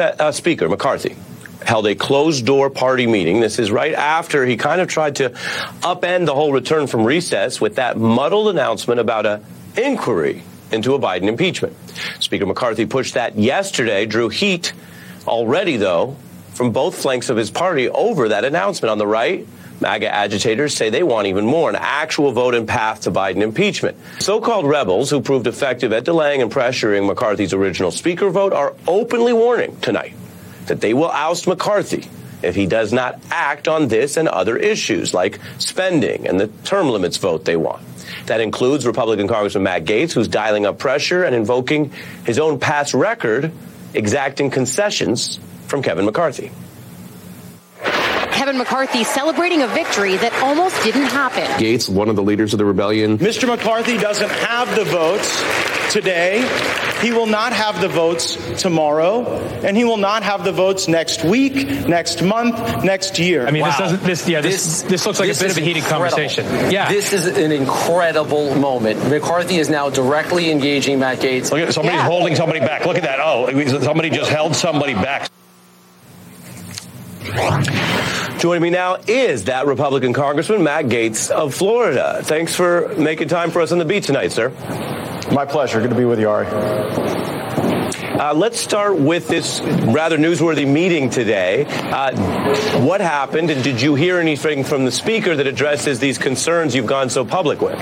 uh, Speaker McCarthy held a closed door party meeting. This is right after he kind of tried to upend the whole return from recess with that muddled announcement about a inquiry into a Biden impeachment. Speaker McCarthy pushed that yesterday, drew heat already, though, from both flanks of his party over that announcement. On the right, MAGA agitators say they want even more, an actual vote and path to Biden impeachment. So-called rebels who proved effective at delaying and pressuring McCarthy's original speaker vote are openly warning tonight that they will oust McCarthy if he does not act on this and other issues like spending and the term limits vote they want. That includes Republican Congressman Matt Gaetz, who's dialing up pressure and invoking his own past record, exacting concessions from Kevin McCarthy. Kevin McCarthy celebrating a victory that almost didn't happen. Gaetz, one of the leaders of the rebellion. Mr. McCarthy doesn't have the votes today. He will not have the votes tomorrow, and he will not have the votes next week, next month, next year. I mean, wow. this doesn't. This yeah. This this, this looks like this a bit of a heated incredible. conversation. Yeah. This is an incredible moment. McCarthy is now directly engaging Matt Gaetz. Look at somebody yeah. holding somebody back. Look at that. Oh, somebody just held somebody back. Joining me now is that Republican Congressman Matt Gaetz of Florida. Thanks for making time for us on the beat tonight, sir. My pleasure. Good to be with you, Ari. Uh, let's start with this rather newsworthy meeting today. Uh, what happened, and did you hear anything from the speaker that addresses these concerns you've gone so public with?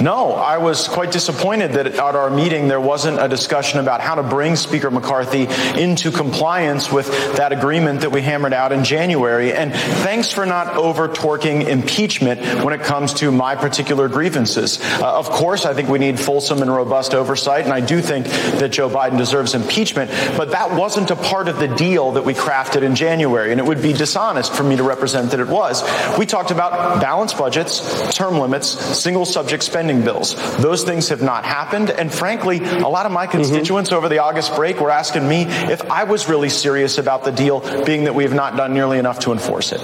No, I was quite disappointed that at our meeting there wasn't a discussion about how to bring Speaker McCarthy into compliance with that agreement that we hammered out in January. And thanks for not over torquing impeachment when it comes to my particular grievances. Uh, of course, I think we need fulsome and robust oversight, and I do think that Joe Biden deserves impeachment, but that wasn't a part of the deal that we crafted in January, and it would be dishonest for me to represent that it was. We talked about balanced budgets, term limits, single subject spending bills. Those things have not happened. And frankly, a lot of my constituents mm-hmm. over the August break were asking me if I was really serious about the deal, being that we have not done nearly enough to enforce it.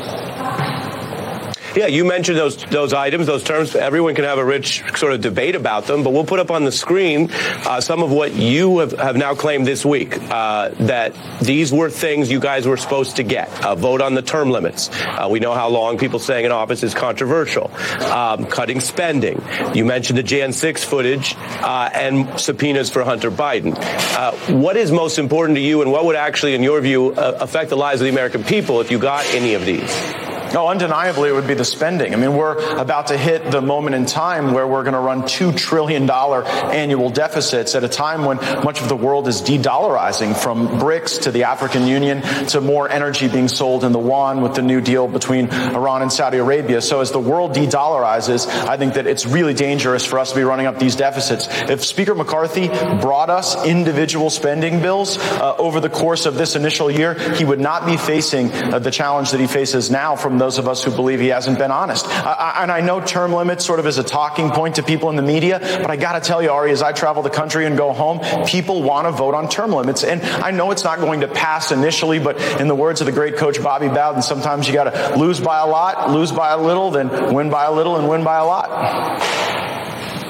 Yeah, you mentioned those those items, those terms. Everyone can have a rich sort of debate about them, but we'll put up on the screen uh, some of what you have, have now claimed this week uh, that these were things you guys were supposed to get. A vote on the term limits. Uh, we know how long people staying in office is controversial. Um, cutting spending. You mentioned the Jan 6 footage uh, and subpoenas for Hunter Biden. Uh, what is most important to you, and what would actually, in your view, affect the lives of the American people if you got any of these? No, undeniably, it would be the spending. I mean, we're about to hit the moment in time where we're going to run $2 trillion annual deficits at a time when much of the world is de-dollarizing from BRICS to the African Union to more energy being sold in the yuan with the new deal between Iran and Saudi Arabia. So as the world de-dollarizes, I think that it's really dangerous for us to be running up these deficits. If Speaker McCarthy brought us individual spending bills uh, over the course of this initial year, he would not be facing uh, the challenge that he faces now from the those of us who believe he hasn't been honest. I, and I know term limits sort of is a talking point to people in the media, but I got to tell you, Ari, as I travel the country and go home, people want to vote on term limits. And I know it's not going to pass initially, but in the words of the great coach Bobby Bowden, sometimes you got to lose by a lot, lose by a little, then win by a little and win by a lot.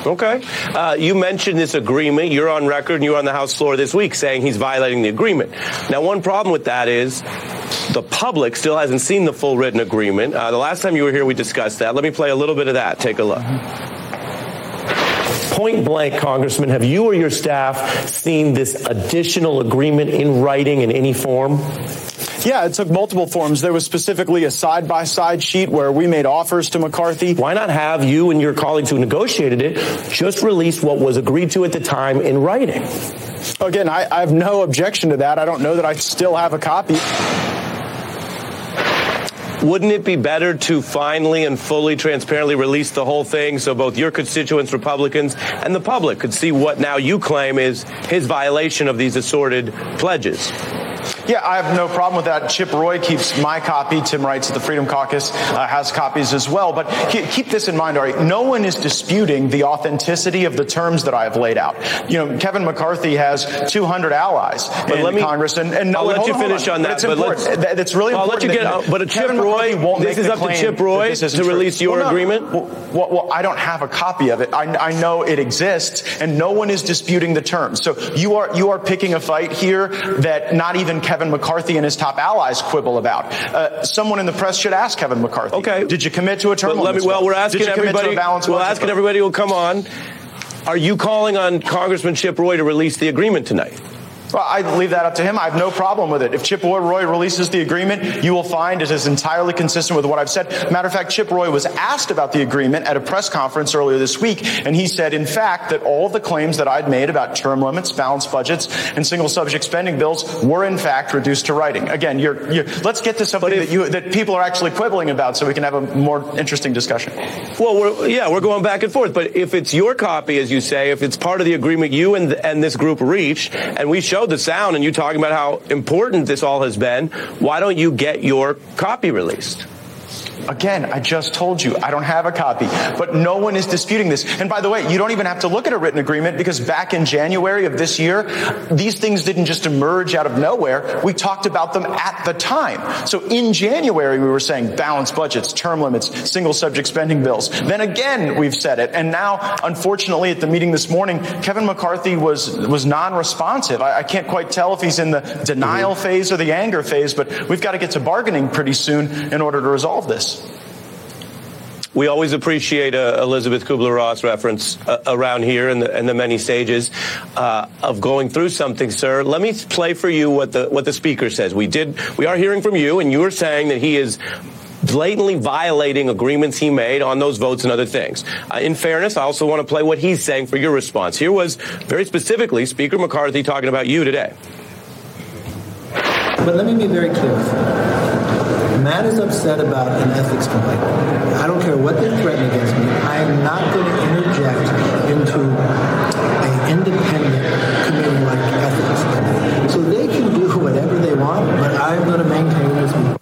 Okay. Uh, you mentioned this agreement. You're on record and you're on the House floor this week saying he's violating the agreement. Now, one problem with that is the public still hasn't seen the full written agreement. Uh, the last time you were here, we discussed that. Let me play a little bit of that. Take a look. Point blank, Congressman, have you or your staff seen this additional agreement in writing in any form? Yeah, it took multiple forms. There was specifically a side by side sheet where we made offers to McCarthy. Why not have you and your colleagues who negotiated it just release what was agreed to at the time in writing? Again, I, I have no objection to that. I don't know that I still have a copy. Wouldn't it be better to finally and fully transparently release the whole thing so both your constituents, Republicans, and the public could see what now you claim is his violation of these assorted pledges? Yeah, I have no problem with that. Chip Roy keeps my copy. Tim writes at the Freedom Caucus uh, has copies as well. But keep this in mind, Ari. No one is disputing the authenticity of the terms that I have laid out. You know, Kevin McCarthy has 200 allies but in let me, Congress, and, and no, I'll let you finish on, on that. But it's important. It's really I'll important. let you get. but a Chip Roy won't. This is up to Chip Roy to true. release your well, no, agreement. Well, well, well, I don't have a copy of it. I, I know it exists, and no one is disputing the terms. So you are you are picking a fight here that not even Kevin McCarthy and his top allies quibble about. Uh, someone in the press should ask Kevin McCarthy. Okay. Did you commit to a term? let me, well, we're asking everybody. We're asking everybody who will come on. Are you calling on Congressman Chip Roy to release the agreement tonight? I leave that up to him. I have no problem with it. If Chip Roy releases the agreement, you will find it is entirely consistent with what I've said. Matter of fact, Chip Roy was asked about the agreement at a press conference earlier this week, and he said, in fact, that all of the claims that I'd made about term limits, balanced budgets, and single subject spending bills were in fact reduced to writing. Again, you're, you're, let's get to something if, that you that people are actually quibbling about, so we can have a more interesting discussion. Well, we're, yeah, we're going back and forth. But if it's your copy, as you say, if it's part of the agreement you and and this group reached, and we showed the sound, and you talking about how important this all has been. Why don't you get your copy released? Again, I just told you I don't have a copy, but no one is disputing this. And by the way, you don't even have to look at a written agreement because back in January of this year, these things didn't just emerge out of nowhere. We talked about them at the time. So in January, we were saying balanced budgets, term limits, single subject spending bills. Then again, we've said it. And now, unfortunately, at the meeting this morning, Kevin McCarthy was, was non-responsive. I, I can't quite tell if he's in the denial mm-hmm. phase or the anger phase, but we've got to get to bargaining pretty soon in order to resolve this. We always appreciate a Elisabeth Kubler-Ross reference uh, around here and the, and the, many stages uh, of going through something, sir. Let me play for you what the what the speaker says. We did. We are hearing from you, and you are saying that he is blatantly violating agreements he made on those votes and other things. Uh, in fairness, I also want to play what he's saying for your response. Here was very specifically Speaker McCarthy talking about you today. But let me be very clear. Matt is upset about an ethics complaint. I don't care what they threaten against me. I am not going to interject into an independent committee like ethics. So they can do whatever they want, but I'm going to maintain this.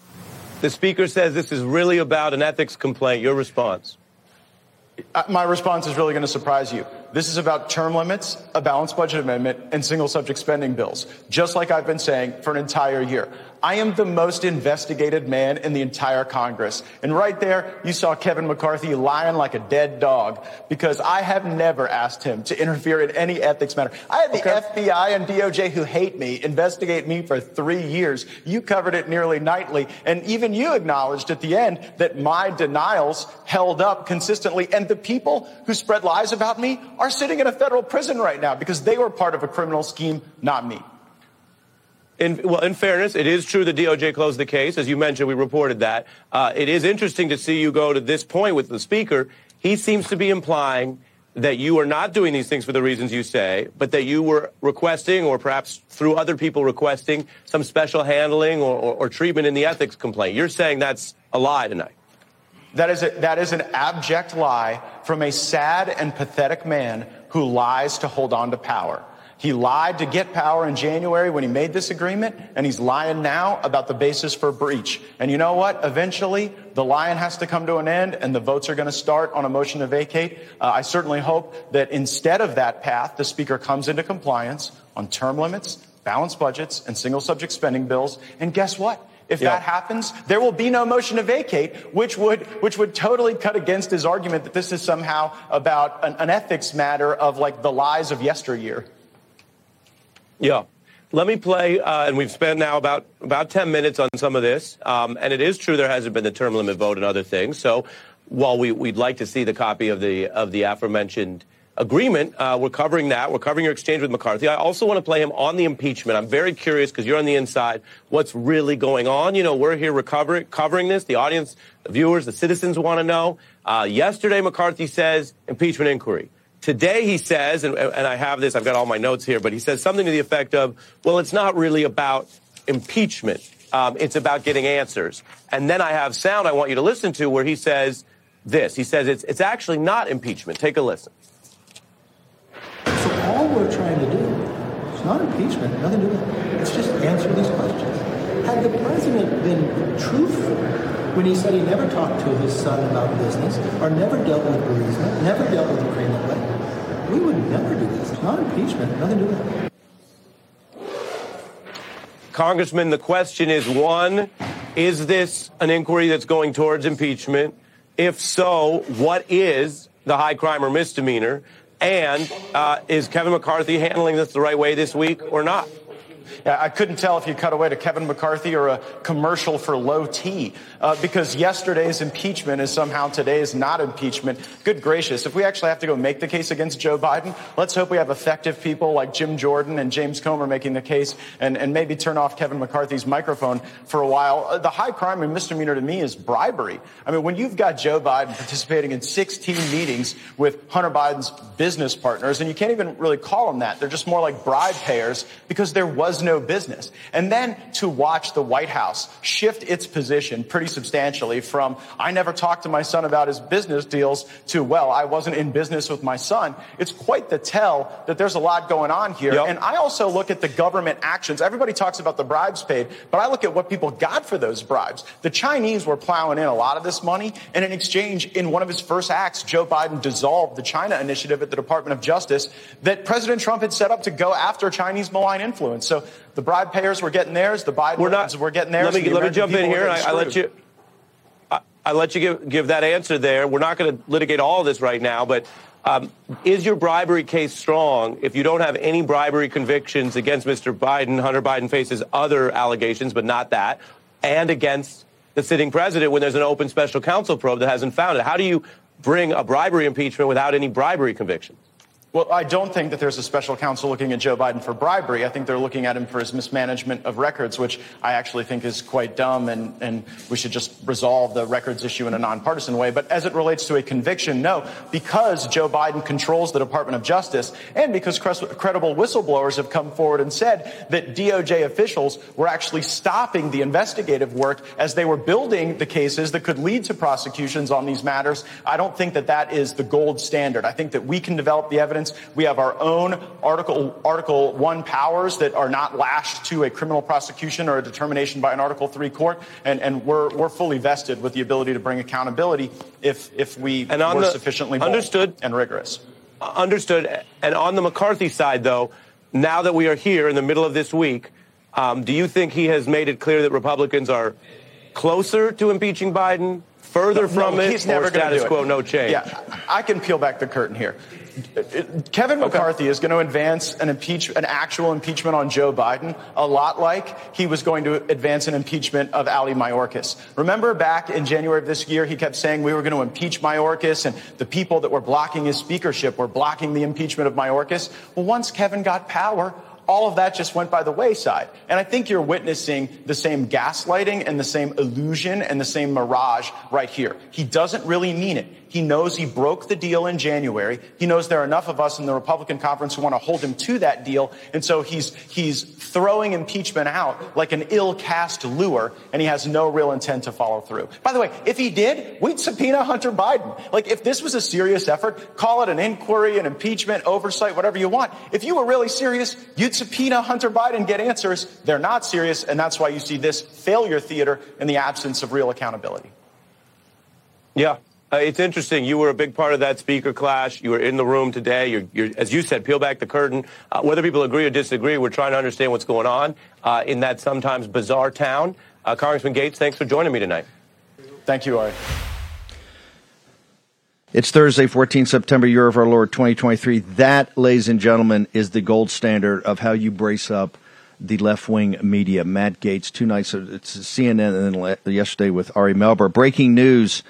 The speaker says this is really about an ethics complaint. Your response? Uh, my response is really going to surprise you. This is about term limits, a balanced budget amendment, and single subject spending bills, just like I've been saying for an entire year. I am the most investigated man in the entire Congress. And right there, you saw Kevin McCarthy lying like a dead dog because I have never asked him to interfere in any ethics matter. I had the okay. FBI and DOJ who hate me investigate me for three years. You covered it nearly nightly. And even you acknowledged at the end that my denials held up consistently. And the people who spread lies about me are sitting in a federal prison right now because they were part of a criminal scheme, not me. In, well, in fairness, it is true the DOJ closed the case. As you mentioned, we reported that. Uh, it is interesting to see you go to this point with the speaker. He seems to be implying that you are not doing these things for the reasons you say, but that you were requesting, or perhaps through other people requesting, some special handling or, or, or treatment in the ethics complaint. You're saying that's a lie tonight. That is, a, that is an abject lie from a sad and pathetic man who lies to hold on to power. He lied to get power in January when he made this agreement, and he's lying now about the basis for breach. And you know what? Eventually, the lying has to come to an end, and the votes are going to start on a motion to vacate. Uh, I certainly hope that instead of that path, the Speaker comes into compliance on term limits, balanced budgets, and single subject spending bills. And guess what? If that happens, there will be no motion to vacate, which would which would totally cut against his argument that this is somehow about an, an ethics matter of like the lies of yesteryear. Yeah. Let me play, uh, and we've spent now about about 10 minutes on some of this. Um, and it is true there hasn't been the term limit vote and other things. So while we, would like to see the copy of the of the aforementioned agreement, uh, we're covering that. We're covering your exchange with McCarthy. I also want to play him on the impeachment. I'm very curious because you're on the inside. What's really going on? You know, we're here recovering, covering this. The audience, the viewers, the citizens want to know. Uh, yesterday, McCarthy says impeachment inquiry. Today he says, and, and I have this, I've got all my notes here, but he says something to the effect of, well, it's not really about impeachment. Um, it's about getting answers. And then I have sound I want you to listen to where he says this. He says it's, it's actually not impeachment. Take a listen. All we're trying to do, it's not impeachment, nothing to do with it. It's just answer these questions. Had the president been truthful when he said he never talked to his son about business or never dealt with Burisma, never dealt with Ukraine that way, we would never do this. It's not impeachment, nothing to do with it. Congressman, the question is one, is this an inquiry that's going towards impeachment? If so, what is the high crime or misdemeanor? And uh, is Kevin McCarthy handling this the right way this week or not? I couldn't tell if you cut away to Kevin McCarthy or a commercial for low tea uh, because yesterday's impeachment is somehow today's not impeachment. Good gracious, if we actually have to go make the case against Joe Biden, let's hope we have effective people like Jim Jordan and James Comer making the case and, and maybe turn off Kevin McCarthy's microphone for a while. Uh, the high crime and misdemeanor to me is bribery. I mean, when you've got Joe Biden participating in 16 meetings with Hunter Biden's business partners, and you can't even really call them that, they're just more like bribe payers because there was no business. And then to watch the White House shift its position pretty substantially from, I never talked to my son about his business deals to, well, I wasn't in business with my son. It's quite the tell that there's a lot going on here. Yep. And I also look at the government actions. Everybody talks about the bribes paid, but I look at what people got for those bribes. The Chinese were plowing in a lot of this money. And in exchange, in one of his first acts, Joe Biden dissolved the China initiative at the Department of Justice that President Trump had set up to go after Chinese malign influence. So the bribe payers were getting theirs. The Biden we're not, were getting theirs. Let me, let me jump in here. I, I, let you. I, I, let you give, give that answer there. We're not going to litigate all of this right now, but um, is your bribery case strong if you don't have any bribery convictions against Mr. Biden? Hunter Biden faces other allegations, but not that, and against the sitting president when there's an open special counsel probe that hasn't found it. How do you bring a bribery impeachment without any bribery convictions? Well, I don't think that there's a special counsel looking at Joe Biden for bribery. I think they're looking at him for his mismanagement of records, which I actually think is quite dumb, and, and we should just resolve the records issue in a nonpartisan way. But as it relates to a conviction, no, because Joe Biden controls the Department of Justice, and because credible whistleblowers have come forward and said that DOJ officials were actually stopping the investigative work as they were building the cases that could lead to prosecutions on these matters, I don't think that that is the gold standard. I think that we can develop the evidence evidence. We have our own Article, Article 1 powers that are not lashed to a criminal prosecution or a determination by an Article 3 court. And, and we're, we're fully vested with the ability to bring accountability if, if we and were the, sufficiently understood and rigorous. Understood. And on the McCarthy side, though, now that we are here in the middle of this week, um, do you think he has made it clear that Republicans are closer to impeaching Biden, further no, from no, it, he's never or status quo, no change? Yeah, I can peel back the curtain here. Kevin McCarthy okay. is going to advance an impeach, an actual impeachment on Joe Biden, a lot like he was going to advance an impeachment of Ali Mayorkas. Remember back in January of this year, he kept saying we were going to impeach Mayorkas and the people that were blocking his speakership were blocking the impeachment of Mayorkas. Well, once Kevin got power, all of that just went by the wayside. And I think you're witnessing the same gaslighting and the same illusion and the same mirage right here. He doesn't really mean it. He knows he broke the deal in January. He knows there are enough of us in the Republican conference who want to hold him to that deal. And so he's, he's throwing impeachment out like an ill cast lure, and he has no real intent to follow through. By the way, if he did, we'd subpoena Hunter Biden. Like, if this was a serious effort, call it an inquiry, an impeachment, oversight, whatever you want. If you were really serious, you'd subpoena Hunter Biden, get answers. They're not serious, and that's why you see this failure theater in the absence of real accountability. Yeah, uh, it's interesting. You were a big part of that speaker clash. You were in the room today. You're, you're, as you said, peel back the curtain. Uh, whether people agree or disagree, we're trying to understand what's going on uh, in that sometimes bizarre town. Uh, Congressman Gaetz, thanks for joining me tonight. Thank you, Ari. It's Thursday, 14 September, year of our Lord 2023. That, ladies and gentlemen, is the gold standard of how you brace up the left wing media. Matt Gaetz, two nights, it's CNN, and then yesterday with Ari Melber. Breaking news.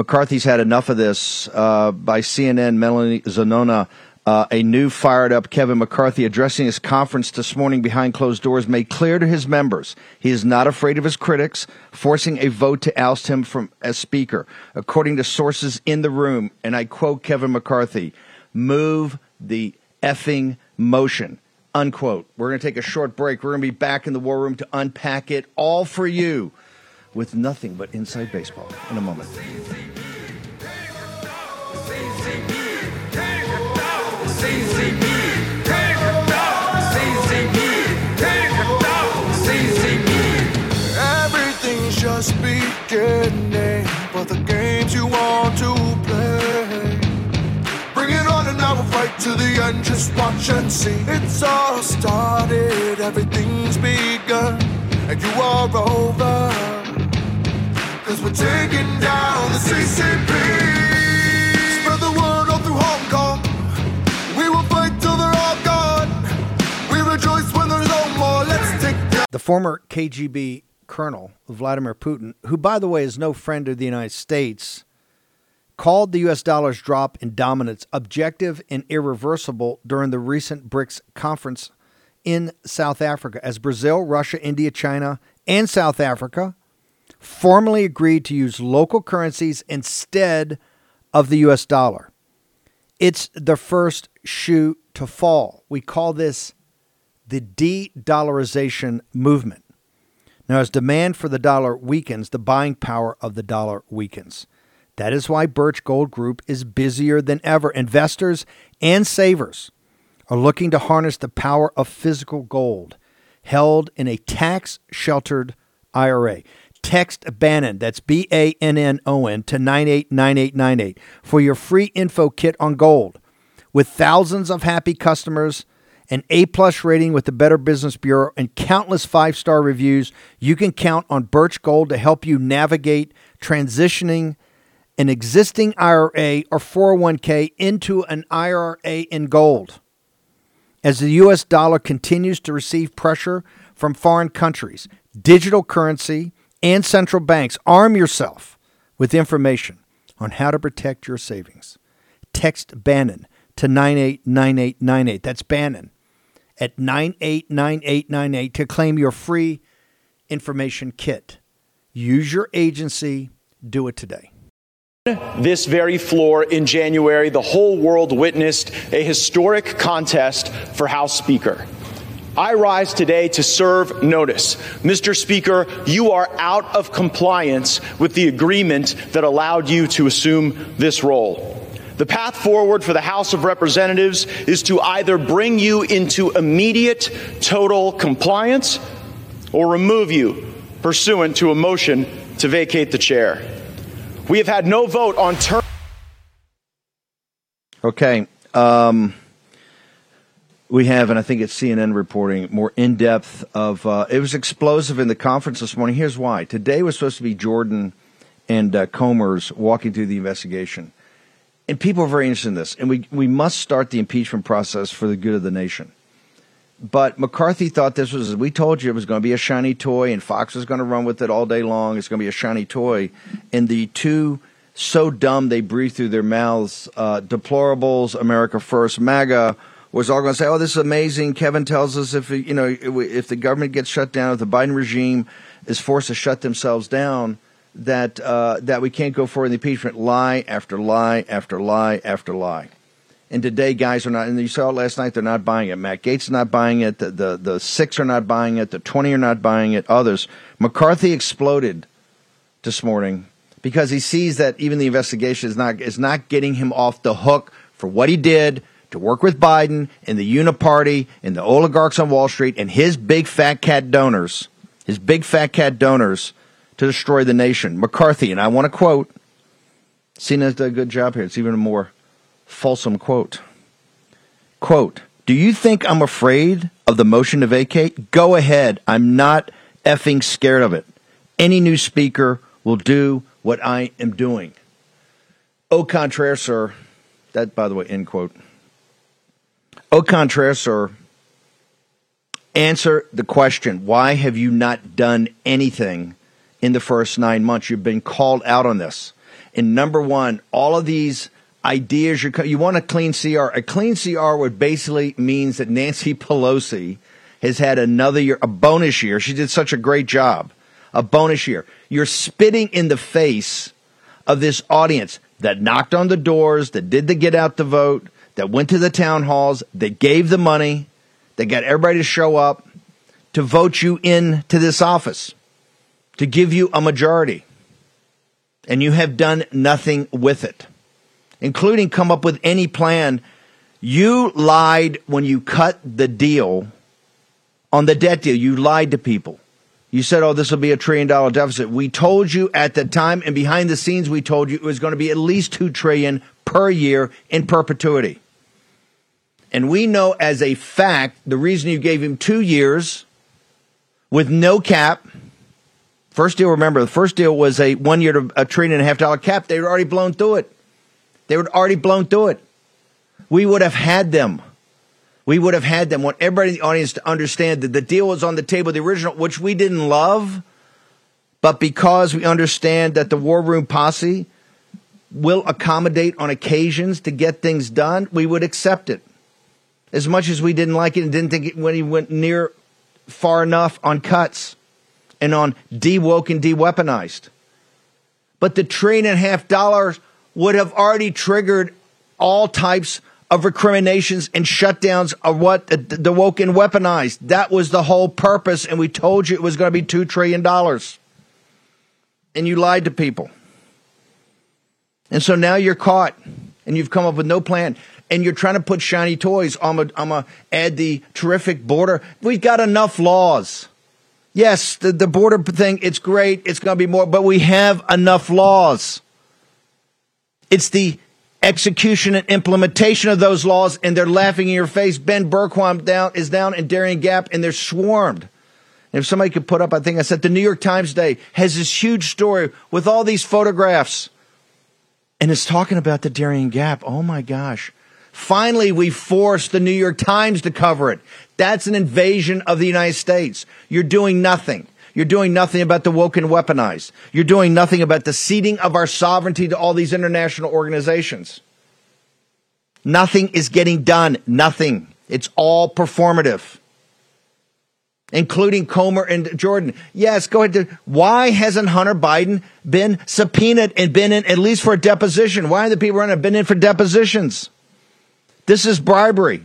McCarthy's had enough of this uh, by CNN. Melanie Zanona, uh, a new fired up Kevin McCarthy addressing his conference this morning behind closed doors, made clear to his members he is not afraid of his critics, forcing a vote to oust him from as Speaker. According to sources in the room, and I quote Kevin McCarthy, move the effing motion. Unquote. We're going to take a short break. We're going to be back in the war room to unpack it all for you with nothing but inside baseball in a moment. Everything just beginning, but the games you want to play. Bring it on and now we'll fight to the end. Just watch and see. It's all started, everything's begun, and you are over. We're taking down the CCP. Spread the word all through Hong Kong. We will fight till they're all gone. We rejoice when there's no more. Let's take down. The former KGB colonel, Vladimir Putin, who, by the way, is no friend of the United States, called the U.S. dollar's drop in dominance objective and irreversible during the recent BRICS conference in South Africa as Brazil, Russia, India, China, and South Africa formally agreed to use local currencies instead of the US dollar. It's the first shoe to fall. We call this the de dollarization movement. Now, as demand for the dollar weakens, the buying power of the dollar weakens. That is why Birch Gold Group is busier than ever. Investors and savers are looking to harness the power of physical gold held in a tax sheltered IRA. Text Bannon, that's B A N N O N, to 989898 for your free info kit on gold. With thousands of happy customers, an A plus rating with the Better Business Bureau, and countless five star reviews, you can count on Birch Gold to help you navigate transitioning an existing IRA or 401k into an IRA in gold. As the US dollar continues to receive pressure from foreign countries, digital currency, and central banks, arm yourself with information on how to protect your savings. Text Bannon to 989898. That's Bannon at 989898 to claim your free information kit. Use your agency, do it today. This very floor in January, the whole world witnessed a historic contest for House Speaker. I rise today to serve notice. Mr. Speaker, you are out of compliance with the agreement that allowed you to assume this role. The path forward for the House of Representatives is to either bring you into immediate total compliance or remove you pursuant to a motion to vacate the chair. We have had no vote on term. Okay. Um, we have, and I think it's CNN reporting more in depth of. Uh, it was explosive in the conference this morning. Here's why. Today was supposed to be Jordan and uh, Comer's walking through the investigation, and people are very interested in this. And we we must start the impeachment process for the good of the nation. But McCarthy thought this was. We told you it was going to be a shiny toy, and Fox was going to run with it all day long. It's going to be a shiny toy, and the two so dumb they breathe through their mouths. Uh, deplorables, America First, MAGA was all going to say, "Oh, this is amazing." Kevin tells us if you know if the government gets shut down, if the Biden regime is forced to shut themselves down, that uh, that we can't go in the impeachment. Lie after lie after lie after lie. And today, guys are not. And you saw it last night. They're not buying it. Matt Gaetz is not buying it. The, the the six are not buying it. The twenty are not buying it. Others. McCarthy exploded this morning because he sees that even the investigation is not is not getting him off the hook for what he did to work with Biden and the Uniparty and the oligarchs on Wall Street and his big fat cat donors, his big fat cat donors to destroy the nation. McCarthy, and I want to quote, CNN's done a good job here. It's even a more fulsome quote. Quote, do you think I'm afraid of the motion to vacate? Go ahead. I'm not effing scared of it. Any new speaker will do what I am doing. Au contraire, sir. That, by the way, end quote. Au contraire, sir, answer the question why have you not done anything in the first nine months? You've been called out on this. And number one, all of these ideas you you want a clean CR. A clean CR would basically means that Nancy Pelosi has had another year, a bonus year. She did such a great job. A bonus year. You're spitting in the face of this audience that knocked on the doors, that did the get out the vote, that went to the town halls, that gave the money, that got everybody to show up to vote you in to this office, to give you a majority. And you have done nothing with it, including come up with any plan. You lied when you cut the deal on the debt deal. You lied to people. You said, oh, this will be a trillion dollar deficit. We told you at the time and behind the scenes, we told you it was going to be at least two trillion per year in perpetuity. And we know as a fact the reason you gave him two years with no cap. First deal, remember, the first deal was a one year to a trillion and a half dollar cap. They were already blown through it. They were already blown through it. We would have had them we would have had them. Want everybody in the audience to understand that the deal was on the table, the original, which we didn't love, but because we understand that the war room posse will accommodate on occasions to get things done, we would accept it. As much as we didn't like it and didn't think it when he went near far enough on cuts and on de-woke and de-weaponized. But the trillion and a half dollars would have already triggered all types of recriminations and shutdowns of what the, the woke and weaponized. That was the whole purpose, and we told you it was going to be $2 trillion. And you lied to people. And so now you're caught, and you've come up with no plan. And you're trying to put shiny toys. I'm going to add the terrific border. We've got enough laws. Yes, the, the border thing, it's great. It's going to be more, but we have enough laws. It's the execution and implementation of those laws, and they're laughing in your face. Ben Bergquam down is down in Darien Gap, and they're swarmed. And if somebody could put up, I think I said the New York Times Day has this huge story with all these photographs, and it's talking about the Darien Gap. Oh my gosh! Finally, we forced the New York Times to cover it. That's an invasion of the United States. You're doing nothing. You're doing nothing about the woke and weaponized. You're doing nothing about the ceding of our sovereignty to all these international organizations. Nothing is getting done. Nothing. It's all performative. Including Comer and Jordan. Yes, go ahead. Why hasn't Hunter Biden been subpoenaed and been in at least for a deposition? Why are the people running been in for depositions? This is bribery.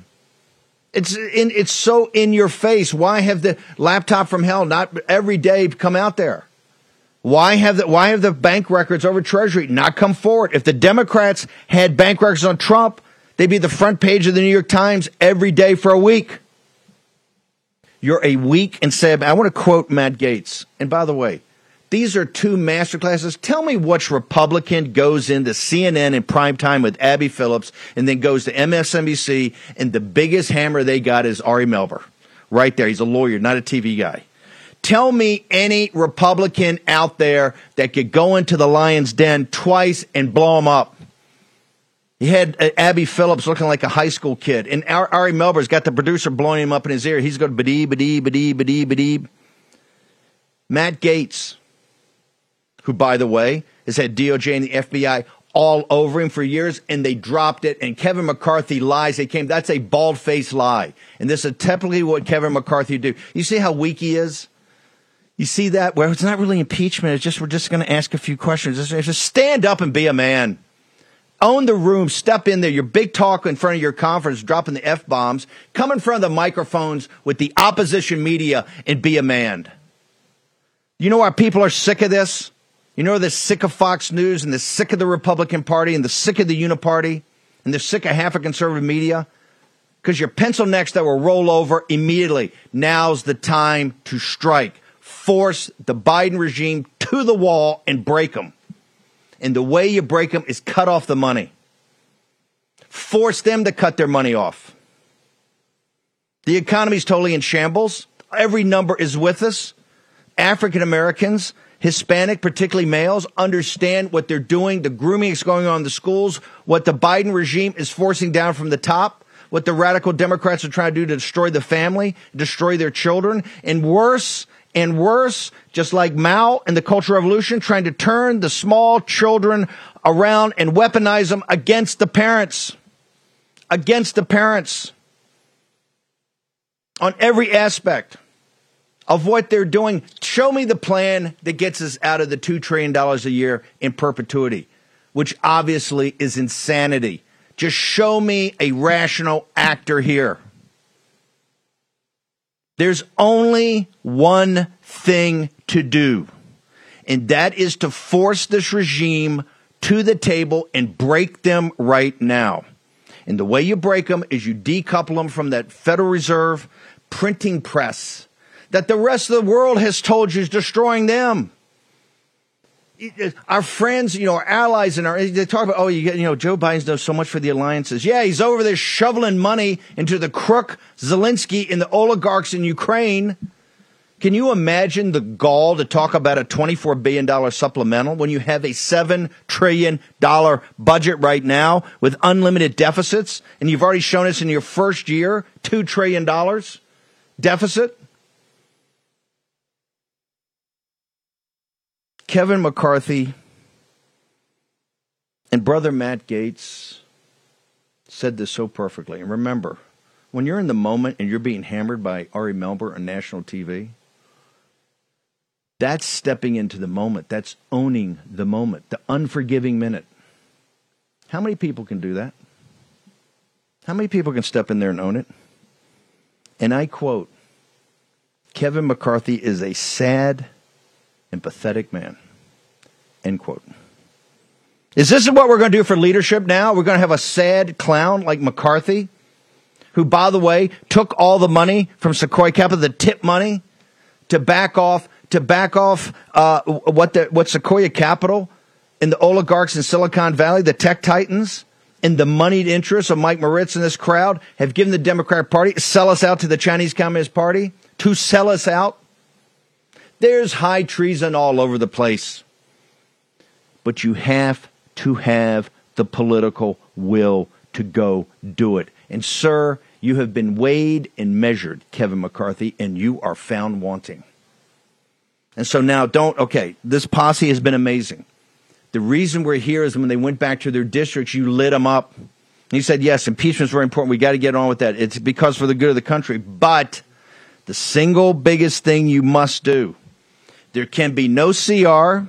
It's in, it's so in your face. Why have the laptop from hell not every day come out there? Why have the why have the bank records over Treasury not come forward? If the Democrats had bank records on Trump, they'd be the front page of the New York Times every day for a week. You're a weak and sad. I want to quote Matt Gaetz. And by the way, these are two master classes. Tell me which Republican goes into CNN in prime time with Abby Phillips and then goes to MSNBC and the biggest hammer they got is Ari Melber. Right there. He's a lawyer, not a TV guy. Tell me any Republican out there that could go into the lion's den twice and blow him up. He had uh, Abby Phillips looking like a high school kid, and Ari Melber's got the producer blowing him up in his ear. He's going badee, badee, badee, badee, badee. Matt Gaetz, who, by the way, has had DOJ and the FBI all over him for years, and they dropped it. And Kevin McCarthy lies. They came. That's a bald faced lie, and this is typically what Kevin McCarthy do. You see how weak he is. You see that where it's not really impeachment. It's just we're just going to ask a few questions. Just, just stand up and be a man. Own the room. Step in there. Your big talk in front of your conference, dropping the f bombs. Come in front of the microphones with the opposition media and be a man. You know why people are sick of this? You know they're sick of Fox News and they're sick of the Republican Party and they're sick of the Uniparty and they're sick of half a conservative media? Because your pencil necks that will roll over immediately. Now's the time to strike. Force the Biden regime to the wall and break them. And the way you break them is cut off the money. Force them to cut their money off. The economy's totally in shambles. Every number is with us. African Americans Hispanic, particularly males, understand what they're doing, the grooming is going on in the schools, what the Biden regime is forcing down from the top, what the radical Democrats are trying to do to destroy the family, destroy their children, and worse and worse, just like Mao and the Cultural Revolution, trying to turn the small children around and weaponize them against the parents. Against the parents. On every aspect of what they're doing. Show me the plan that gets us out of the $2 trillion a year in perpetuity, which obviously is insanity. Just show me a rational actor here. There's only one thing to do, and that is to force this regime to the table and break them right now. And the way you break them is you decouple them from that Federal Reserve printing press that the rest of the world has told you is destroying them. Our friends, you know, our allies, and our they talk about, oh, you get, you know, Joe Biden's done so much for the alliances. Yeah, he's over there shoveling money into the crook Zelensky and the oligarchs in Ukraine. Can you imagine the gall to talk about a $24 billion supplemental when you have a $7 trillion budget right now with unlimited deficits? And you've already shown us in your first year $2 trillion deficit? Kevin McCarthy and brother Matt Gaetz said this so perfectly. And remember, when you're in the moment and you're being hammered by Ari Melber on national TV, that's stepping into the moment. That's owning the moment, the unforgiving minute. How many people can do that? How many people can step in there and own it? And I quote Kevin McCarthy is a sad and pathetic man. End quote. Is this what we're going to do for leadership now? We're going to have a sad clown like McCarthy, who, by the way, took all the money from Sequoia Capital, the tip money, to back off to back off uh, what the what Sequoia Capital and the oligarchs in Silicon Valley, the tech titans, and the moneyed interests of Mike Moritz and this crowd have given the Democratic Party sell us out to the Chinese Communist Party to sell us out. There's high treason all over the place. But you have to have the political will to go do it. And, sir, you have been weighed and measured, Kevin McCarthy, and you are found wanting. And so now don't, okay, this posse has been amazing. The reason we're here is when they went back to their districts, you lit them up. he said, yes, impeachment is very important. We got to get on with that. It's because for the good of the country. But the single biggest thing you must do, there can be no CR,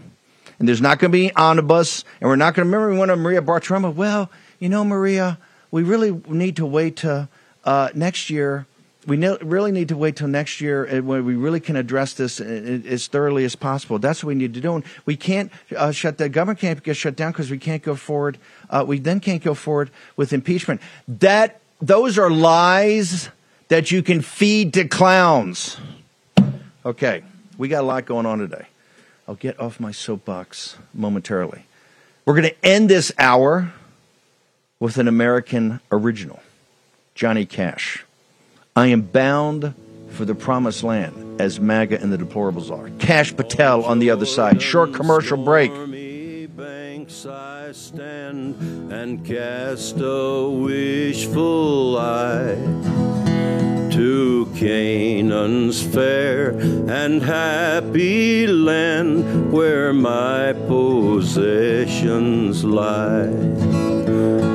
and there's not going to be omnibus, and we're not going to remember one of Maria Bartiromo. Well, you know, Maria, we really need to wait to uh, next year we really need to wait till next year when we really can address this uh, uh, as thoroughly as possible. That's what we need to do. And we can't uh, shut the government can't get shut down because we can't go forward. Uh, we then can't go forward with impeachment. That those are lies that you can feed to clowns. Okay, we got a lot going on today. I'll get off my soapbox momentarily. We're going to end this hour with an American original, Johnny Cash. I am bound for the promised land, as MAGA and the deplorables are. Cash Patel on the other side. Short commercial break. I stand and cast a wishful eye to Canaan's fair and happy land where my possessions lie.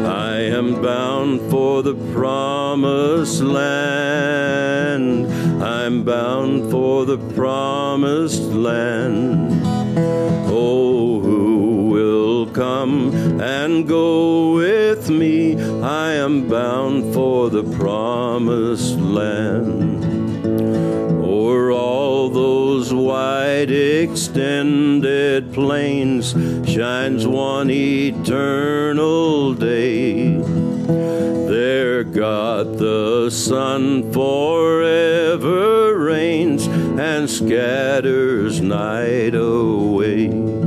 I am bound for the promised land. I'm bound for the promised land. Oh, come and go with me? I am bound for the promised land. O'er all those wide extended plains shines one eternal day. There God the sun forever reigns and scatters night away.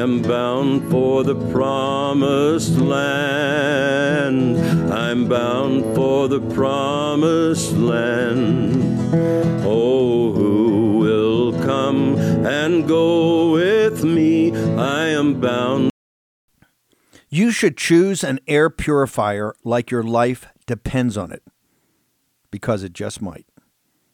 Am bound for the promised land. I'm bound for the promised land. Oh, who will come and go with me? I am bound. You should choose an air purifier like your life depends on it, because it just might.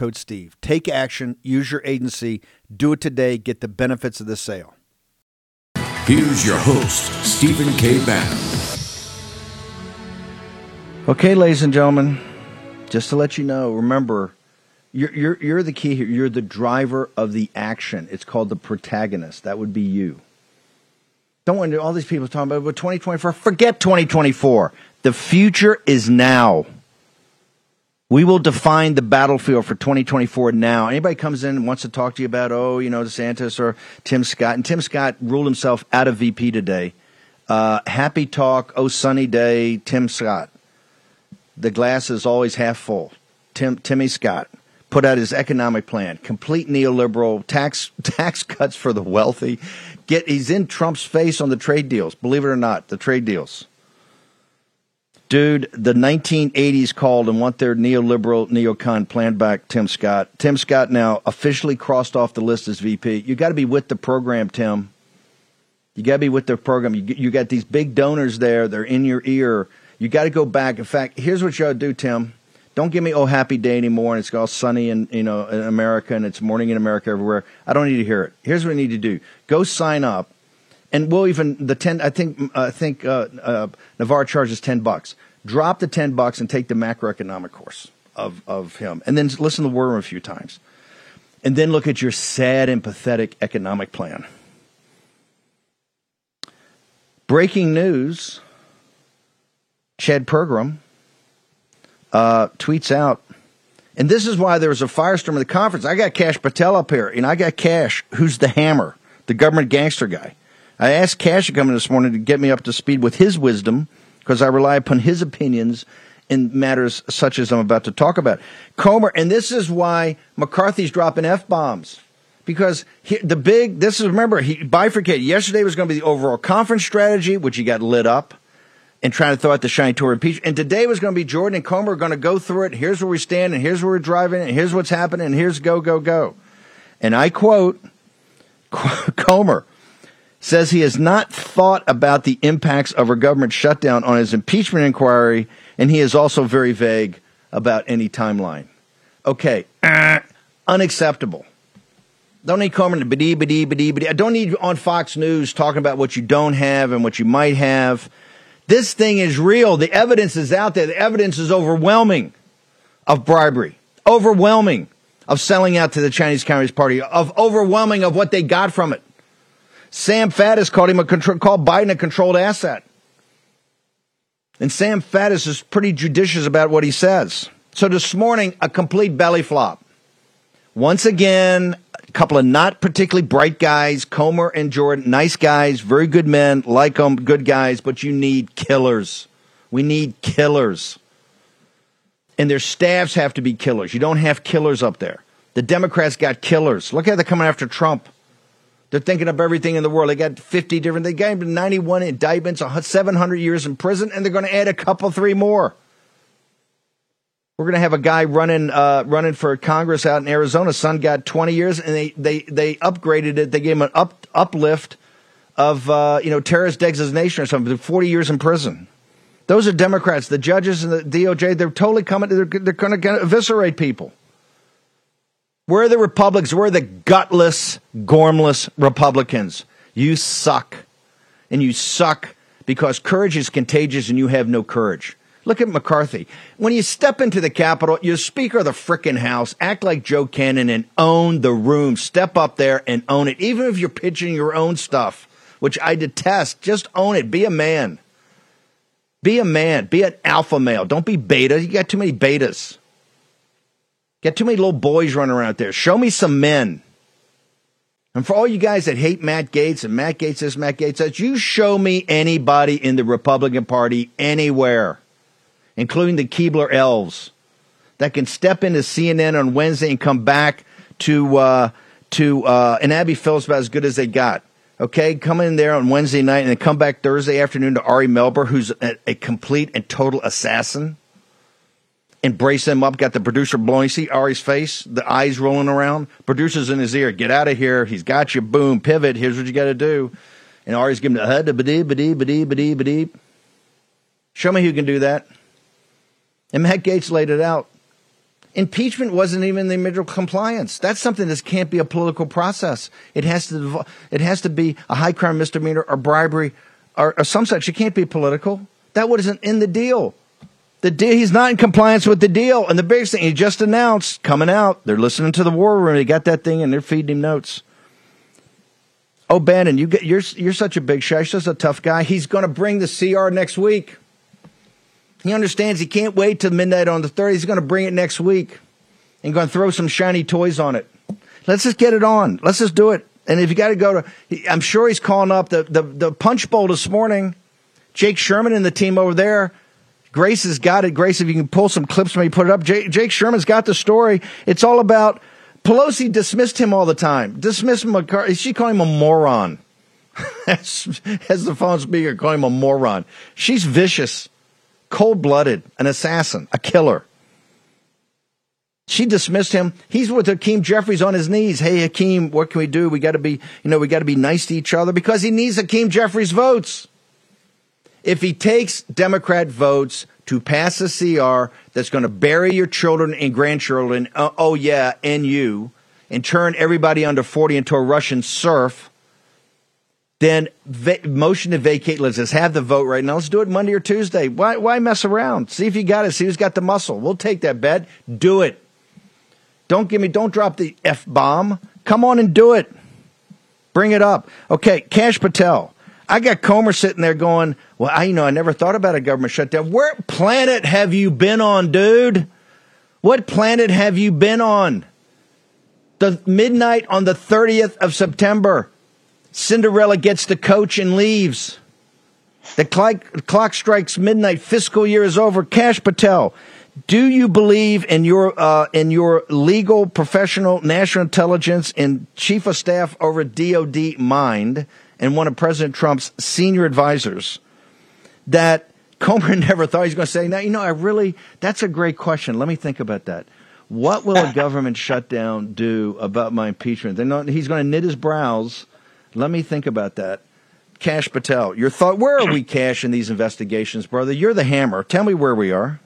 code Steve. Take action, use your agency, do it today, get the benefits of the sale. Here's your host, Stephen K. Bannon. Okay, ladies and gentlemen, just to let you know, remember, you're, you're, you're the key here. You're the driver of the action. It's called the protagonist. That would be you. Don't want all these people talking about 2024. Forget 2024. The future is now. We will define the battlefield for 2024 now. Anybody comes in and wants to talk to you about, oh, you know, DeSantis or Tim Scott, and Tim Scott ruled himself out of VP today. Uh, happy talk, oh, sunny day, Tim Scott. The glass is always half full. Tim, Timmy Scott put out his economic plan, complete neoliberal tax tax cuts for the wealthy. Get he's in Trump's face on the trade deals. Believe it or not, the trade deals. Dude, the 1980s called and want their neoliberal neocon plan back, Tim Scott. Tim Scott now officially crossed off the list as VP. You got to be with the program, Tim. You got to be with the program. You, you got these big donors there. They're in your ear. You got to go back. In fact, here's what you ought to do, Tim. Don't give me oh happy day anymore and it's all sunny in you know in America and it's morning in America everywhere. I don't need to hear it. Here's what I need to do. Go sign up and we'll even the ten. I think I think uh, uh, Navarro charges ten bucks. Drop the ten bucks and take the macroeconomic course of of him, and then listen to the room a few times, and then look at your sad and pathetic economic plan. Breaking news: Chad Pergram uh, tweets out. And this is why there was a firestorm at the conference. I got Kash Patel up here, and I got Kash, who's the hammer, the government gangster guy. I asked Kash to come in this morning to get me up to speed with his wisdom because I rely upon his opinions in matters such as I'm about to talk about. Comer, and this is why McCarthy's dropping F bombs. Because he, the big, this is, remember, he bifurcated. Yesterday was going to be the overall conference strategy, which he got lit up and trying to throw out the shiny tour impeachment. And today was going to be Jordan and Comer going to go through it. Here's where we stand, and here's where we're driving, and here's what's happening, and here's go, go, go. And I quote Comer says he has not thought about the impacts of a government shutdown on his impeachment inquiry, and he is also very vague about any timeline. Okay, uh, unacceptable. Don't need Comer to bidee, bidee, bidee. I don't need on Fox News talking about what you don't have and what you might have. This thing is real. The evidence is out there. The evidence is overwhelming of bribery, overwhelming of selling out to the Chinese Communist Party, of overwhelming of what they got from it. Sam Faddis called him a control, called Biden a controlled asset. And Sam Faddis is pretty judicious about what he says. So this morning, a complete belly flop. Once again, a couple of not particularly bright guys, Comer and Jordan, nice guys, very good men, like them, good guys, but you need killers. We need killers. And their staffs have to be killers. You don't have killers up there. The Democrats got killers. Look how they're coming after Trump. They're thinking of everything in the world. They got 50 different, they got 91 indictments, 700 years in prison, and they're going to add a couple, three more. We're going to have a guy running uh, running for Congress out in Arizona. Son got 20 years, and they they they upgraded it. They gave him an up uplift of uh, you know terrorist designation or something. 40 years in prison. Those are Democrats. The judges and the DOJ. They're totally coming. They're, they're going to eviscerate people. We're the Republicans. We're the gutless, gormless Republicans. You suck. And you suck because courage is contagious and you have no courage. Look at McCarthy. When you step into the Capitol, you're Speaker of the frickin' House. Act like Joe Cannon and own the room. Step up there and own it. Even if you're pitching your own stuff, which I detest, just own it. Be a man. Be a man. Be an alpha male. Don't be beta. You got too many betas. Got too many little boys running around there. Show me some men. And for all you guys that hate Matt Gaetz and Matt Gaetz this, Matt Gaetz that, you show me anybody in the Republican Party anywhere, including the Keebler elves, that can step into CNN on Wednesday and come back to uh, to uh, and Abby Phillips about as good as they got. Okay, come in there on Wednesday night and then come back Thursday afternoon to Ari Melber, who's a, a complete and total assassin. Embrace him up. Got the producer blowing. See Ari's face, the eyes rolling around. Producer's in his ear. Get out of here. He's got you. Boom. Pivot. Here's what you got to do. And Ari's giving the hud, badee, badee, badee, badee, badee. Show me who can do that. And Matt Gaetz laid it out. Impeachment wasn't even the original compliance. That's something that can't be a political process. It has to, it has to be a high crime misdemeanor or bribery or, or some such. It can't be political. That wasn't in the deal. The deal, he's not in compliance with the deal. And the biggest thing he just announced coming out, they're listening to the war room. They got that thing and they're feeding him notes. Oh, Bannon, you get, you're, you're such a big shot. Such a tough guy. He's going to bring the CR next week. He understands he can't wait till midnight on the 30th. He's going to bring it next week and going to throw some shiny toys on it. Let's just get it on. Let's just do it. And if you got to go to, I'm sure he's calling up the, the, the Punchbowl this morning. Jake Sherman and the team over there. Grace has got it. Grace, if you can pull some clips me, put it up. Jake, Jake Sherman's got the story. It's all about Pelosi dismissed him all the time. Dismissed McCarthy. She called him a moron. as, as the phone speaker, call him a moron. She's vicious cold blooded, an assassin, a killer. She dismissed him. He's with Hakeem Jeffries on his knees. Hey, Hakeem, what can we do? We got to be, you know, we got to be nice to each other because he needs Hakeem Jeffries votes. If he takes Democrat votes to pass a CR that's going to bury your children and grandchildren, uh, oh yeah, and you, and turn everybody under 40 into a Russian serf, then va- motion to vacate. Let's just have the vote right now. Let's do it Monday or Tuesday. Why, why mess around? See if you got it. See who's got the muscle. We'll take that bet. Do it. Don't give me, don't drop the F bomb. Come on and do it. Bring it up. Okay, Kash Patel. I got Comer sitting there going, well, I, you know, I never thought about a government shutdown. Where planet have you been on, dude? What planet have you been on? The midnight on the 30th of September. Cinderella gets the coach and leaves. The clock, clock strikes midnight. Fiscal year is over. Kash Patel, do you believe in your uh, in your legal, professional, national intelligence, and chief of staff over DoD mind, and one of President Trump's senior advisors, that Comer never thought he was going to say, "Now, you know, I really that's a great question. Let me think about that." What will a government shutdown do about my impeachment? Not, he's going to knit his brows let me think about that. Kash Patel, your thought. Where are we, Kash, in these investigations, brother? You're the hammer. Tell me where we are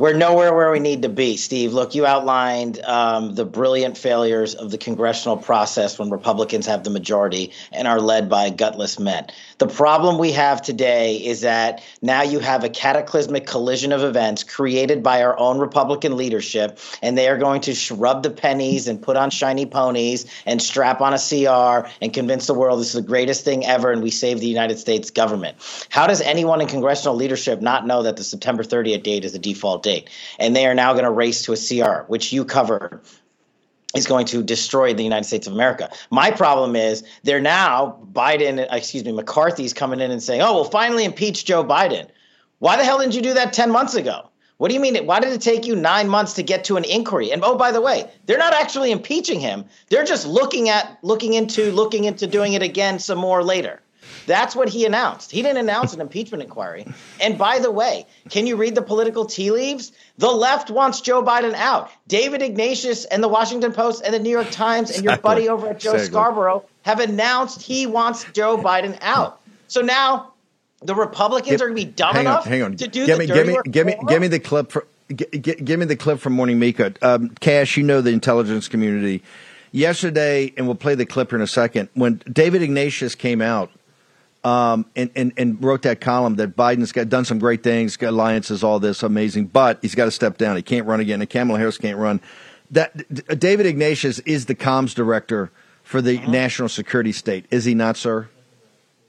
we're nowhere where we need to be, Steve. Look, you outlined um, the brilliant failures of the congressional process when Republicans have the majority and are led by gutless men. The problem we have today is that now you have a cataclysmic collision of events created by our own Republican leadership, and they are going to shrub the pennies and put on shiny ponies and strap on a CR and convince the world this is the greatest thing ever and we save the United States government. How does anyone in congressional leadership not know that the September 30th date is the default date? Date. And they are now going to race to a CR, which you covered is going to destroy the United States of America. My problem is they're now Biden, excuse me, McCarthy's coming in and saying, "Oh, well, finally impeach Joe Biden." Why the hell didn't you do that 10 months ago? What do you mean? Why did it take you nine months to get to an inquiry? And oh, by the way, they're not actually impeaching him. They're just looking at, looking into, looking into doing it again some more later. That's what he announced. He didn't announce an impeachment inquiry. And by the way, can you read the political tea leaves? The left wants Joe Biden out. David Ignatius and the Washington Post and the New York Times and your buddy over at Joe exactly. Scarborough have announced he wants Joe Biden out. So now the Republicans are going to be dumb hang enough on, hang on. to do give the me, dirty give me, work. Give me, give me the clip for. give me the clip from Morning Mika. Um, Kash, you know the intelligence community. Yesterday, and we'll play the clip here in a second. When David Ignatius came out um, and, and, and wrote that column that Biden's got done some great things, got alliances, all this amazing, but he's got to step down. He can't run again, and Kamala Harris can't run. That David Ignatius is the comms director for the uh-huh. national security state, is he not, sir?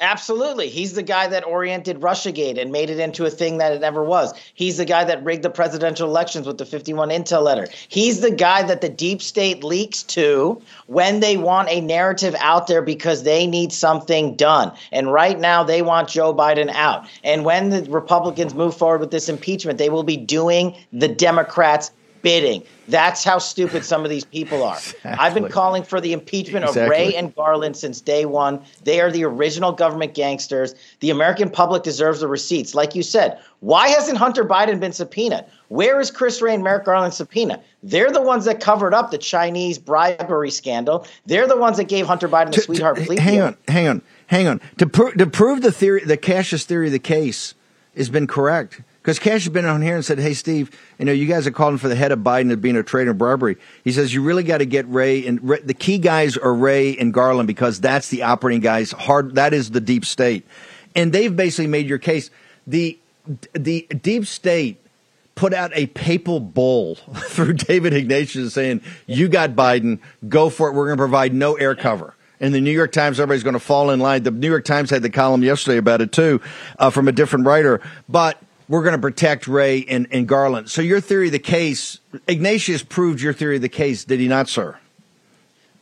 Absolutely. He's the guy that oriented Russiagate and made it into a thing that it never was. He's the guy that rigged the presidential elections with the 51 Intel letter. He's the guy that the deep state leaks to when they want a narrative out there because they need something done. And right now, they want Joe Biden out. And when the Republicans move forward with this impeachment, they will be doing the Democrats bidding. That's how stupid some of these people are. Exactly. I've been calling for the impeachment exactly. of Wray and Garland since day one. They are the original government gangsters. The American public deserves the receipts. Like you said, why hasn't Hunter Biden been subpoenaed? Where is Chris Wray and Merrick Garland subpoena? They're the ones that covered up the Chinese bribery scandal. They're the ones that gave Hunter Biden the to, sweetheart to, plea. Hang on, hang on, hang on. To, pro- to prove the theory, the Cassius theory of the case has been correct because Kash has been on here and said, "Hey, Steve, you know, you guys are calling for the head of Biden as being a traitor in bribery." He says you really got to get Wray and Wray, the key guys are Wray and Garland because that's the operating guys. Hard, that is the deep state, and they've basically made your case. the The deep state put out a papal bull through David Ignatius saying, "You got Biden, go for it. We're going to provide no air cover." And the New York Times, everybody's going to fall in line. The New York Times had the column yesterday about it too, uh, from a different writer, but we're going to protect Wray and, and Garland. So your theory of the case, Ignatius proved your theory of the case, did he not, sir?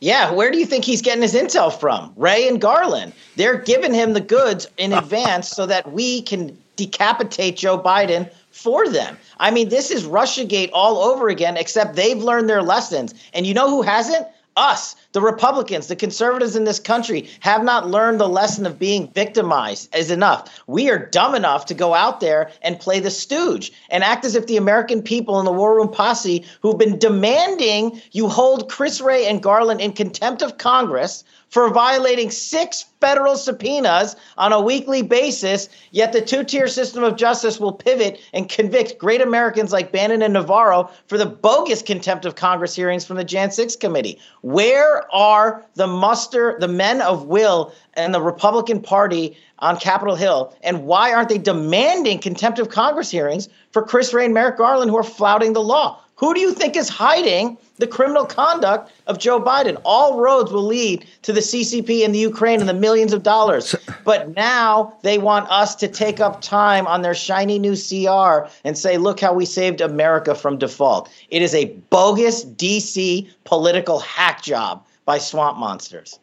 Yeah, where do you think he's getting his intel from? Wray and Garland. They're giving him the goods in advance so that we can decapitate Joe Biden for them. I mean, this is Russiagate all over again, except they've learned their lessons. And you know who hasn't? Us, the Republicans, the conservatives in this country have not learned the lesson of being victimized is enough. We are dumb enough to go out there and play the stooge and act as if the American people in the War Room posse who've been demanding you hold Chris Wray and Garland in contempt of Congress for violating six federal subpoenas on a weekly basis, yet the two tier system of justice will pivot and convict great Americans like Bannon and Navarro for the bogus contempt of Congress hearings from the Jan 6 committee. Where are the muster, the men of will and the Republican Party on Capitol Hill? And why aren't they demanding contempt of Congress hearings for Chris Wray and Merrick Garland who are flouting the law? Who do you think is hiding the criminal conduct of Joe Biden? All roads will lead to the CCP in the Ukraine and the millions of dollars. But now they want us to take up time on their shiny new CR and say, look how we saved America from default. It is a bogus DC political hack job by swamp monsters.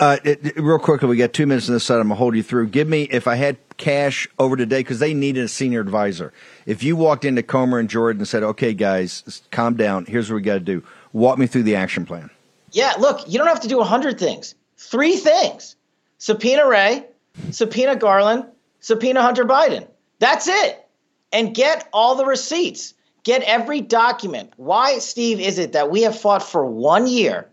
Uh, it, real quickly, we got two minutes on this side. I'm gonna hold you through. Give me if I had Kash over today because they needed a senior advisor. If you walked into Comer and Jordan and said, "Okay, guys, calm down. Here's what we got to do. Walk me through the action plan." Yeah, look, you don't have to do a hundred things. Three things: subpoena Wray, subpoena Garland, subpoena Hunter Biden. That's it, and get all the receipts. Get every document. Why, Steve, is it that we have fought for one year?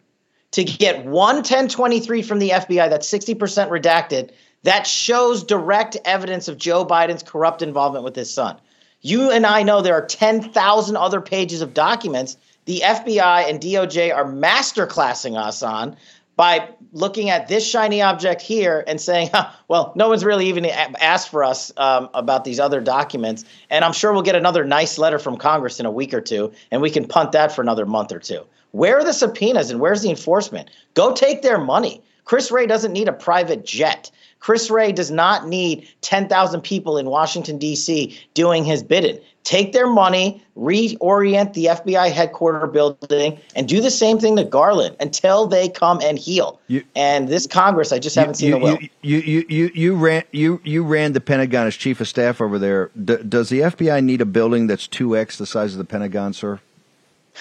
To get one 1023 from the FBI that's 60% redacted that shows direct evidence of Joe Biden's corrupt involvement with his son. You and I know there are 10,000 other pages of documents the FBI and DOJ are masterclassing us on by looking at this shiny object here and saying, well, no one's really even asked for us um, about these other documents. And I'm sure we'll get another nice letter from Congress in a week or two, and we can punt that for another month or two. Where are the subpoenas and where's the enforcement? Go take their money. Chris Wray doesn't need a private jet. Chris Wray does not need 10,000 people in Washington, D.C. doing his bidding. Take their money, reorient the FBI headquarters building, and do the same thing to Garland until they come and heal. You, and this Congress, I just haven't seen you, the will. You, you, you, you, ran, you, you ran the Pentagon as chief of staff over there. D- does the FBI need a building that's 2x the size of the Pentagon, sir?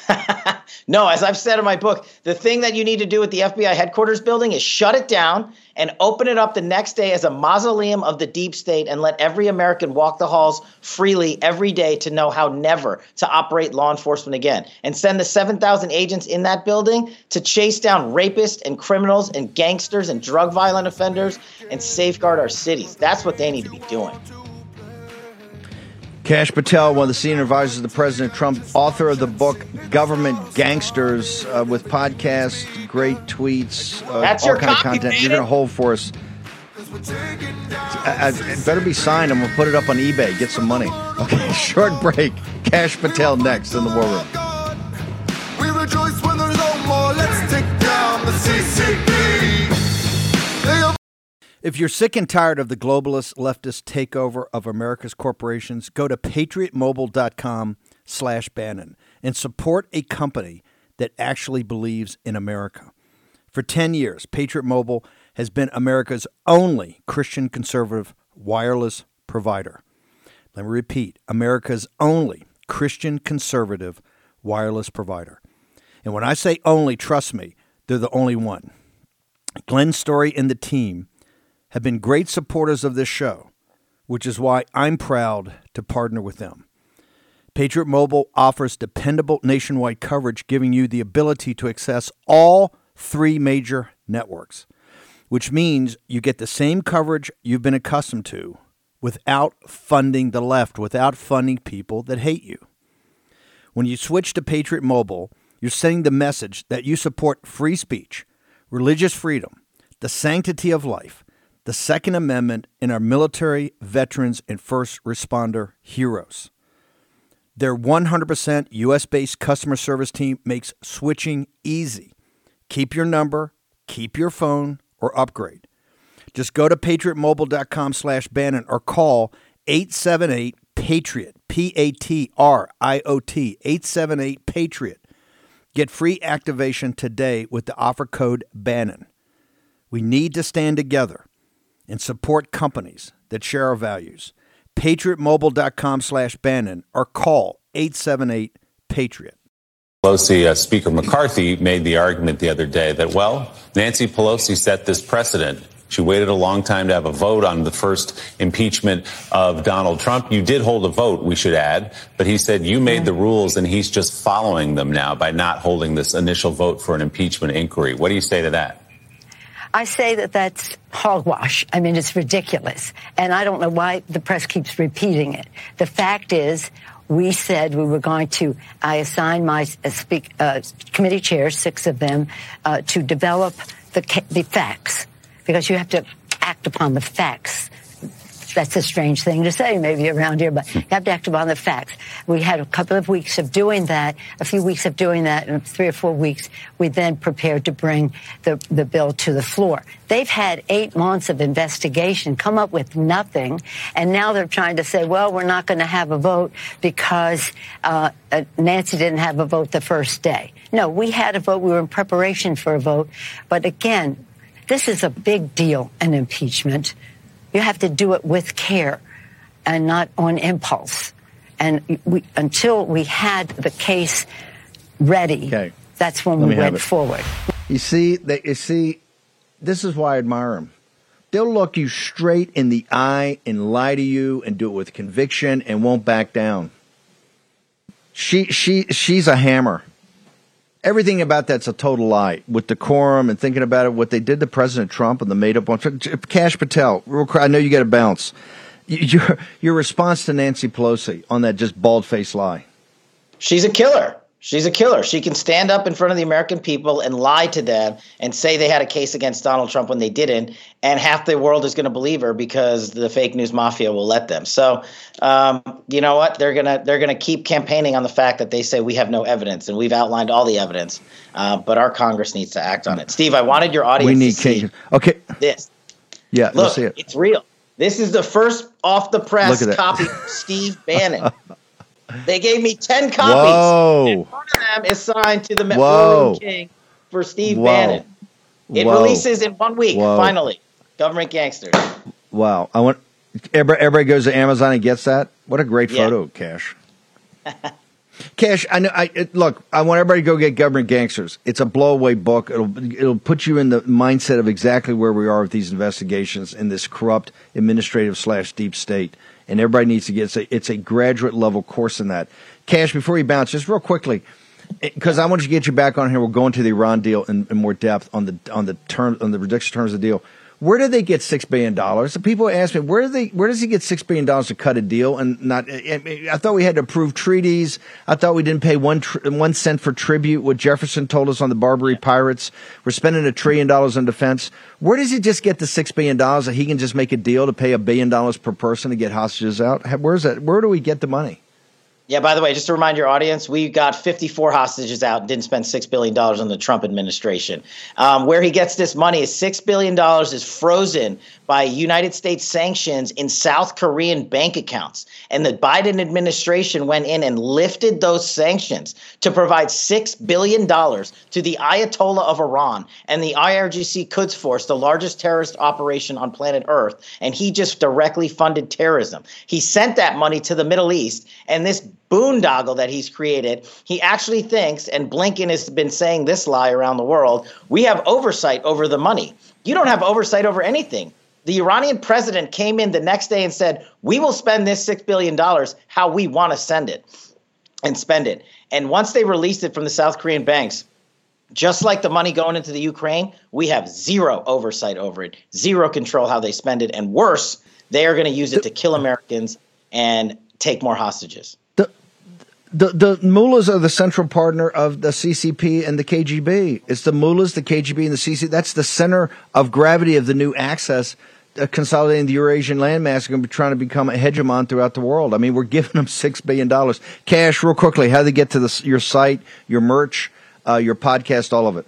no, as I've said in my book, the thing that you need to do with the FBI headquarters building is shut it down and open it up the next day as a mausoleum of the deep state and let every American walk the halls freely every day to know how never to operate law enforcement again. And send the 7,000 agents in that building to chase down rapists and criminals and gangsters and drug violent offenders and safeguard our cities. That's what they need to be doing. Kash Patel, one of the senior advisors of the President Trump, author of the book Government Gangsters, uh, with podcasts, great tweets, uh, That's all your kind copy, of content. man. You're going to hold for us. I, I, it better be signed. I'm going to put it up on eBay. Get some money. Okay, short break. Kash Patel next in the War Room. We rejoice when there's no more. Let's take down the CCP. If you're sick and tired of the globalist leftist takeover of America's corporations, go to patriotmobile.com slash Bannon and support a company that actually believes in America. For 10 years, Patriot Mobile has been America's only Christian conservative wireless provider. Let me repeat America's only Christian conservative wireless provider. And when I say only, trust me, they're the only one. Glenn Story and the team have been great supporters of this show, which is why I'm proud to partner with them. Patriot Mobile offers dependable nationwide coverage, giving you the ability to access all three major networks, which means you get the same coverage you've been accustomed to without funding the left, without funding people that hate you. When you switch to Patriot Mobile, you're sending the message that you support free speech, religious freedom, the sanctity of life, the Second Amendment, and our military, veterans, and first responder heroes. Their 100% US based customer service team makes switching easy. Keep your number, keep your phone, or upgrade. Just go to patriotmobile.com slash Bannon or call 878 Patriot, P A T R I O T, 878 Patriot. Get free activation today with the offer code Bannon. We need to stand together and support companies that share our values. PatriotMobile.com slash Bannon or call 878 Patriot. Pelosi, uh, Speaker McCarthy made the argument the other day that, well, Nancy Pelosi set this precedent. She waited a long time to have a vote on the first impeachment of Donald Trump. You did hold a vote, we should add, but he said you made the rules and he's just following them now by not holding this initial vote for an impeachment inquiry. What do you say to that? I say that that's hogwash. I mean, it's ridiculous. And I don't know why the press keeps repeating it. The fact is, we said we were going to, I assigned my uh, speak, uh, committee chairs, six of them, uh, to develop the, the facts because you have to act upon the facts that's a strange thing to say maybe around here, but you have to act upon the facts. We had a couple of weeks of doing that, a few weeks of doing that, and three or four weeks, we then prepared to bring the, the bill to the floor. They've had eight months of investigation, come up with nothing, and now they're trying to say, well, we're not going to have a vote because uh, uh, Nancy didn't have a vote the first day. No, we had a vote. We were in preparation for a vote. But again, this is a big deal, an impeachment. You have to do it with care and not on impulse. And we, until we had the case ready, okay. that's when Let we went forward. You see, they, you see, this is why I admire them. They'll look you straight in the eye and lie to you and do it with conviction and won't back down. She, she, she's a hammer everything about that's a total lie with decorum and thinking about it, what they did to President Trump and the made up one. Kash Patel, real quick, I know you got to bounce. Your, your response to Nancy Pelosi on that just bald faced lie. She's a killer. She's a killer. She can stand up in front of the American people and lie to them and say they had a case against Donald Trump when they didn't, and half the world is going to believe her because the fake news mafia will let them. So, um, you know what? They're gonna they're gonna keep campaigning on the fact that they say we have no evidence, and we've outlined all the evidence, uh, but our Congress needs to act on it. Steve, I wanted your audience. We need change. Okay. This. Yeah. Look, it. it's real. This is the first off the press copy Steve Bannon. They gave me 10 copies. Whoa. And one of them is signed to the Whoa. King for Steve Whoa. Bannon. It Whoa. releases in one week, Whoa. finally. Government Gangsters. Wow. I want everybody, everybody goes to Amazon and gets that. What a great yeah. photo, Kash. Kash, I know. I it, look. I want everybody to go get Government Gangsters. It's a blowaway book. It'll it'll put you in the mindset of exactly where we are with these investigations in this corrupt administrative slash deep state and everybody needs to get it's a, it's a graduate level course in that. Kash, before you bounce, just real quickly, eh, because I want to get you back on here. We'll go into the Iran deal in, in more depth on the on the term on the ridiculous terms of the deal. Where did they get six billion dollars? People ask me, where do they, where does he get six billion dollars to cut a deal? And not, I thought we had to approve treaties. I thought we didn't pay one one cent for tribute. What Jefferson told us on the Barbary Pirates, we're spending a trillion dollars on defense. Where does he just get the six billion dollars that he can just make a deal to pay a billion dollars per person to get hostages out? Where's that? Where do we get the money? Yeah, by the way, just to remind your audience, we got 54 hostages out and didn't spend $6 billion on the Trump administration. Um, where he gets this money is $6 billion is frozen by United States sanctions in South Korean bank accounts. And the Biden administration went in and lifted those sanctions to provide $6 billion to the Ayatollah of Iran and the IRGC Quds Force, the largest terrorist operation on planet Earth. And he just directly funded terrorism. He sent that money to the Middle East. And this boondoggle that he's created. He actually thinks, and Blinken has been saying this lie around the world we have oversight over the money. You don't have oversight over anything. The Iranian president came in the next day and said, We will spend this $6 billion how we want to send it and spend it. And once they released it from the South Korean banks, just like the money going into the Ukraine, we have zero oversight over it, zero control how they spend it. And worse, they are going to use it to kill Americans and take more hostages. The, the mullahs are the central partner of the CCP and the KGB. It's the mullahs, the KGB, and the CCP. That's the center of gravity of the new access uh, consolidating the Eurasian landmass going to be trying to become a hegemon throughout the world. I mean, we're giving them six billion dollars cash. Real quickly, how do they get to the, your site, your merch, uh, your podcast, all of it?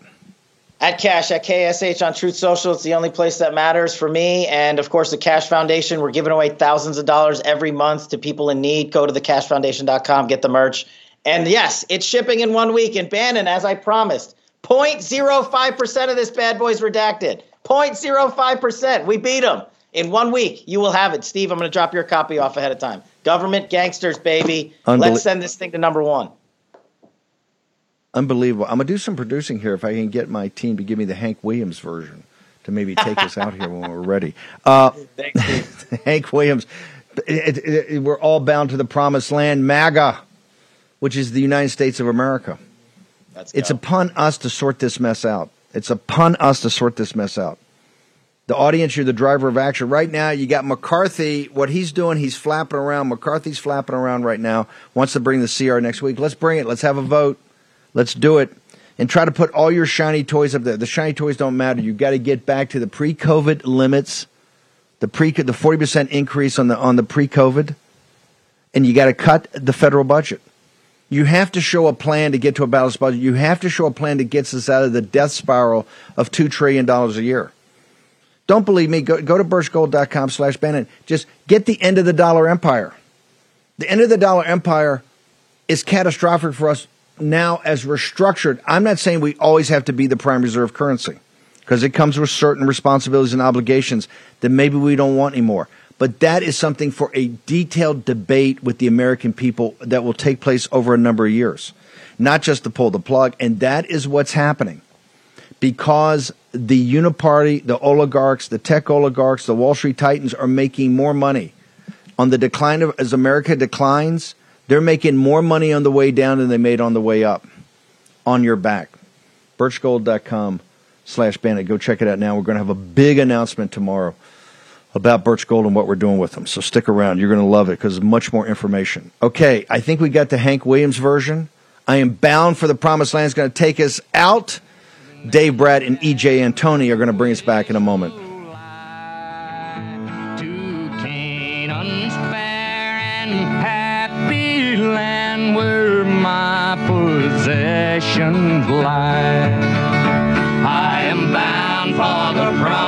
At Kash, at KSH on Truth Social. It's the only place that matters for me. And of course, the Kash Foundation. We're giving away thousands of dollars every month to people in need. Go to thekashfoundation.com, get the merch. And yes, it's shipping in one week. And Bannon, as I promised, 0.05% of this bad boy's redacted. 0.05%. We beat them. In one week, you will have it. Steve, I'm going to drop your copy off ahead of time. Government gangsters, baby. Unbelie- Let's send this thing to number one. Unbelievable. I'm gonna do some producing here if I can get my team to give me the Hank Williams version to maybe take us out here when we're ready. Uh, Thanks, Hank Williams. It, it, it, we're all bound to the promised land, MAGA, which is the United States of America. Let's It's go. upon us to sort this mess out. It's upon us to sort this mess out. The audience, you're the driver of action. Right now, you got McCarthy. What he's doing, he's flapping around. McCarthy's flapping around right now. Wants to bring the CR next week. Let's bring it. Let's have a vote. Let's do it. And try to put all your shiny toys up there. The shiny toys don't matter. You've got to get back to the pre-COVID limits, the pre the forty percent increase on the on the pre-COVID, and you got to cut the federal budget. You have to show a plan to get to a balanced budget. You have to show a plan that gets us out of the death spiral of $2 trillion a year. Don't believe me? Go, go to birchgold.com slash Bannon. Just get the end of the dollar empire. The end of the dollar empire is catastrophic for us now as we're structured. I'm not saying we always have to be the prime reserve currency because it comes with certain responsibilities and obligations that maybe we don't want anymore. But that is something for a detailed debate with the American people that will take place over a number of years, not just to pull the plug. And that is what's happening because the uniparty, the oligarchs, the tech oligarchs, the Wall Street titans are making more money on the decline of as America declines. They're making more money on the way down than they made on the way up. On your back, birchgold.com slash Bannon. Go check it out now. We're going to have a big announcement tomorrow about Birch Gold and what we're doing with them. So stick around. You're going to love it because much more information. Okay, I think we got the Hank Williams version. I am bound for the promised land. Is going to take us out. Dave Brat and EJ Antoni are going to bring us back in a moment. Land where my possessions lie. I am bound for the promised